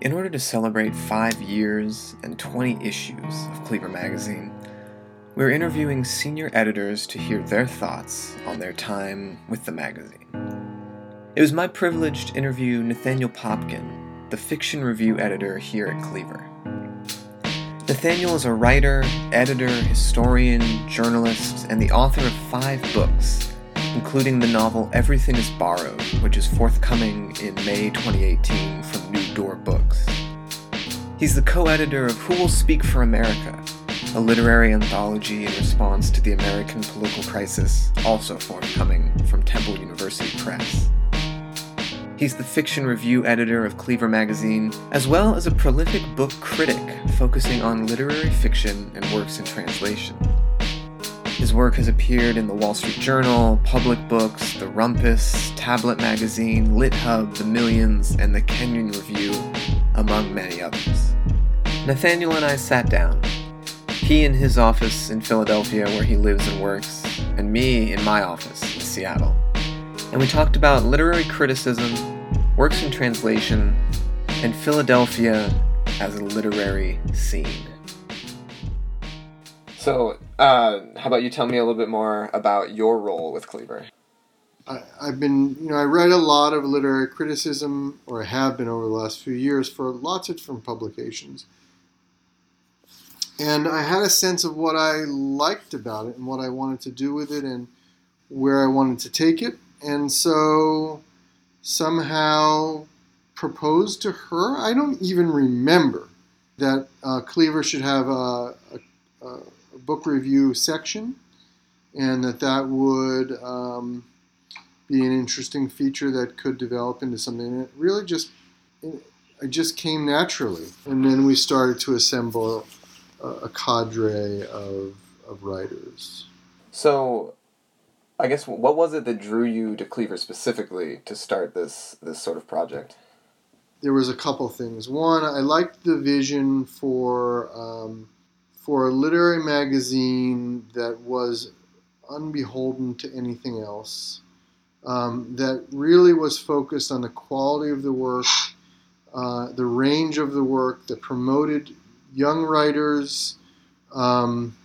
In order to celebrate five years and 20 issues of Cleaver Magazine, we're interviewing senior editors to hear their thoughts on their time with the magazine. It was my privilege to interview Nathaniel Popkin, the fiction review editor here at Cleaver. Nathaniel is a writer, editor, historian, journalist, and the author of five books, including the novel Everything is Borrowed, which is forthcoming in May 2018 from New Door Books. He's the co editor of Who Will Speak for America, a literary anthology in response to the American political crisis, also forthcoming from Temple University Press. He's the fiction review editor of Cleaver magazine, as well as a prolific book critic focusing on literary fiction and works in translation. His work has appeared in the Wall Street Journal, Public Books, The Rumpus, Tablet Magazine, Lit Hub, The Millions, and The Kenyon Review, among many others. Nathaniel and I sat down. He in his office in Philadelphia, where he lives and works, and me in my office in Seattle and we talked about literary criticism, works in translation, and Philadelphia as a literary scene. So, uh, how about you tell me a little bit more about your role with Cleaver? I, have been, you know, I write a lot of literary criticism, or I have been over the last few years for lots of different publications. And I had a sense of what I liked about it and what I wanted to do with it and where I wanted to take it and so somehow proposed to her. I don't even remember that uh, Cleaver should have a, a, a, book review section, and that that would um, be an interesting feature that could develop into something that really just it just came naturally. And then we started to assemble a, a cadre of, of writers. So I guess what was it that drew you to Cleaver specifically to start this this sort of project? There was a couple things. One, I liked the vision for um, for a literary magazine that was unbeholden to anything else. Um, that really was focused on the quality of the work, uh, the range of the work, that promoted young writers, um,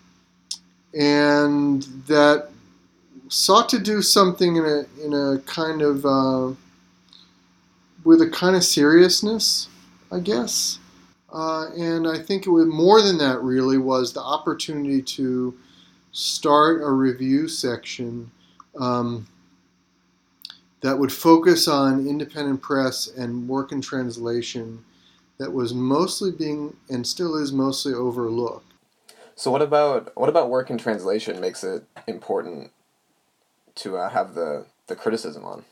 and that sought to do something in a in a kind of uh, with a kind of seriousness, I guess. Uh, and I think it was more than that. Really, was the opportunity to start a review section um, that would focus on independent press and work in translation that was mostly being and still is mostly overlooked. So what about what about work in translation makes it important to uh, have the the criticism on.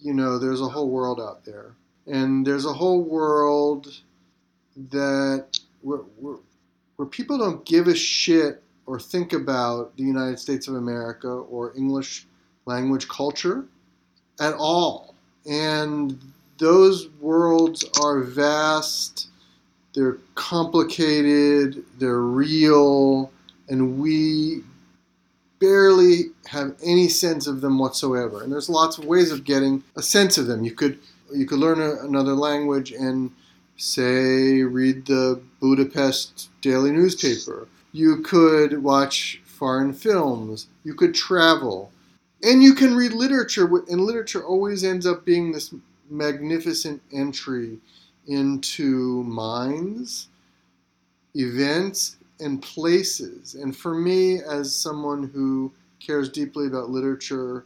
You know, there's a whole world out there, and there's a whole world that where, where, where people don't give a shit or think about the United States of America or English language culture at all, and those worlds are vast. They're complicated. They're real, and we barely have any sense of them whatsoever. And there's lots of ways of getting a sense of them. You could you could learn a, another language and say read the Budapest daily newspaper. You could watch foreign films. You could travel. And you can read literature, and literature always ends up being this magnificent entry into minds, events, and places. And for me, as someone who cares deeply about literature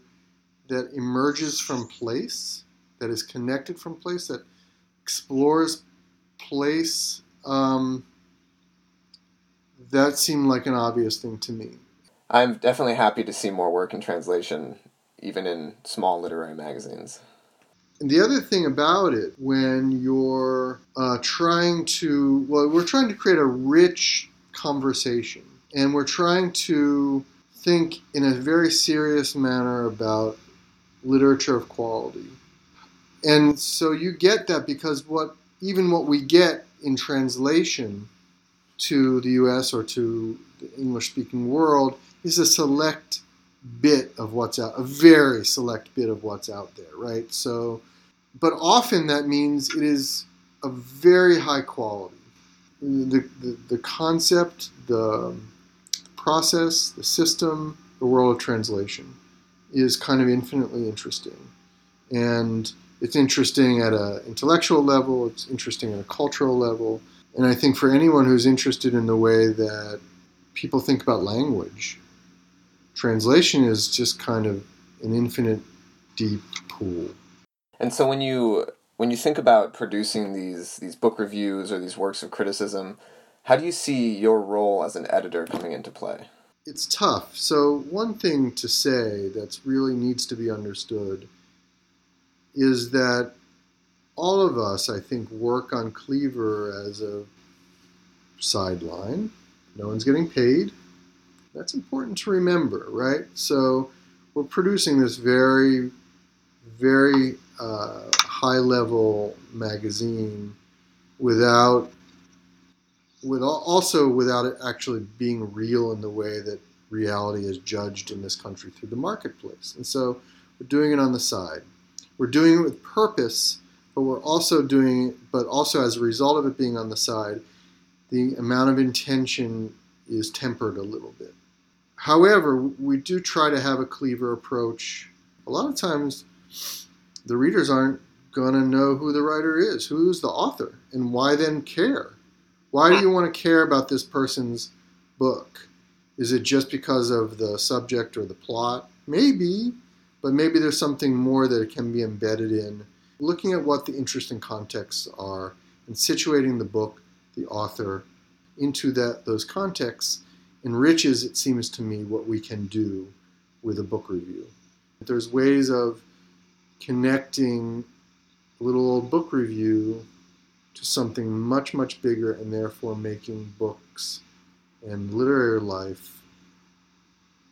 that emerges from place, that is connected from place, that explores place, um, that seemed like an obvious thing to me. I'm definitely happy to see more work in translation, even in small literary magazines. And the other thing about it, when you're uh, trying to, well, we're trying to create a rich conversation. And we're trying to think in a very serious manner about literature of quality. And so you get that because what even what we get in translation to the US or to the English speaking world is a select bit of what's out, a very select bit of what's out there, right? So, but often that means it is a very high quality. The, the, the concept, the process, the system, the world of translation is kind of infinitely interesting. And it's interesting at an intellectual level, it's interesting at a cultural level. And I think for anyone who's interested in the way that people think about language, translation is just kind of an infinite deep pool. And so when you when you think about producing these these book reviews or these works of criticism, how do you see your role as an editor coming into play? It's tough. So one thing to say that really needs to be understood is that all of us, I think, work on Cleaver as a sideline. No one's getting paid. That's important to remember, right? So we're producing this very, very uh, high level magazine without with also without it actually being real in the way that reality is judged in this country through the marketplace. And so we're doing it on the side. We're doing it with purpose, but we're also doing but also as a result of it being on the side, the amount of intention is tempered a little bit. However, we do try to have a cleaver approach. A lot of times the readers aren't going to know who the writer is, who's the author, and why then care. Why do you want to care about this person's book? Is it just because of the subject or the plot? Maybe, but maybe there's something more that it can be embedded in. Looking at what the interesting contexts are and situating the book, the author, into that those contexts enriches, it seems to me, what we can do with a book review. There's ways of connecting a little old book review to something much, much bigger and therefore making books and literary life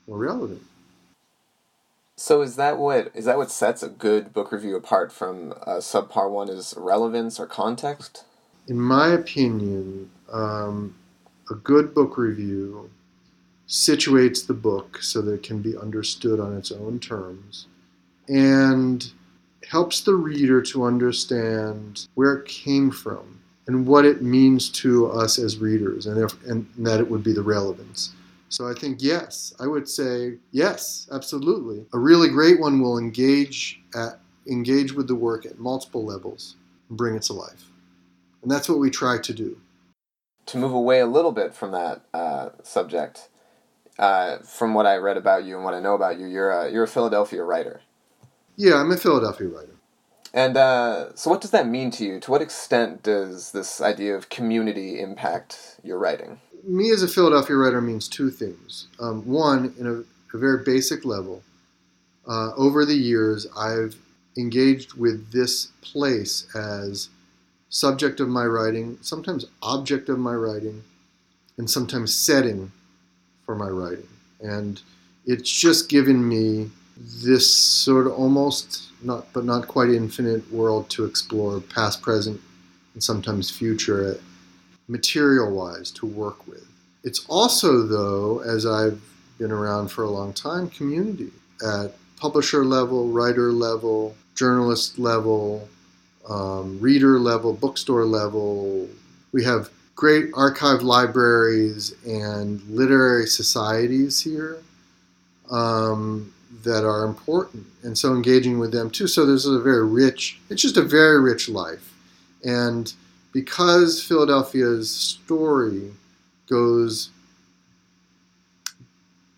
more relevant. So is that what is that what sets a good book review apart from a subpar one? Is relevance or context? In my opinion, um, a good book review situates the book so that it can be understood on its own terms and helps the reader to understand where it came from and what it means to us as readers and, if, and that it would be the relevance. So I think yes, I would say yes, absolutely. A really great one will engage at engage with the work at multiple levels and bring it to life. And that's what we try to do. To move away a little bit from that uh, subject, uh, from what I read about you and what I know about you, you're a, you're a Philadelphia writer. Yeah, I'm a Philadelphia writer. And uh, so, what does that mean to you? To what extent does this idea of community impact your writing? Me as a Philadelphia writer means two things. Um, one, in a, a, very basic level, uh, over the years, I've engaged with this place as subject of my writing, sometimes object of my writing, and sometimes setting for my writing. And it's just given me this sort of almost not but not quite infinite world to explore past present and sometimes future material wise to work with. It's also though as i've been around for a long time community at publisher level writer level journalist level um, reader level bookstore level. We have great archive libraries and literary societies here. Um, that are important, and so engaging with them too. So this is a very rich. It's just a very rich life, and because Philadelphia's story goes,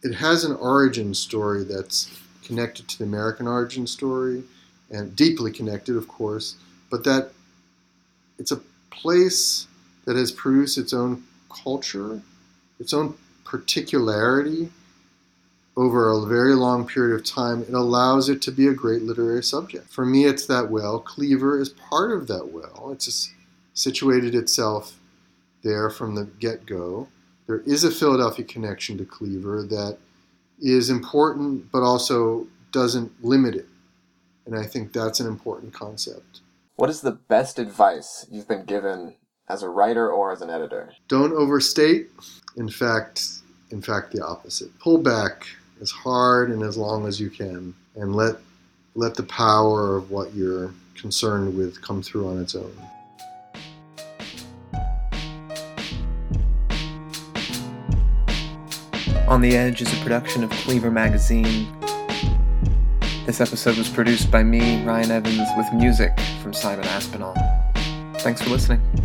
it has an origin story that's connected to the American origin story, and deeply connected, of course, but that it's a place that has produced its own culture, its own particularity over a very long period of time, it allows it to be a great literary subject. For me, it's that well. Cleaver is part of that well. It's just situated itself there from the get go. There is a Philadelphia connection to Cleaver that is important, but also doesn't limit it. And I think that's an important concept. What is the best advice you've been given as a writer or as an editor? Don't overstate. In fact, in fact, the opposite. Pull back as hard and as long as you can, and let let the power of what you're concerned with come through on its own. On the Edge is a production of Cleaver Magazine. This episode was produced by me, Ryan Evans, with music from Simon Aspinall. Thanks for listening.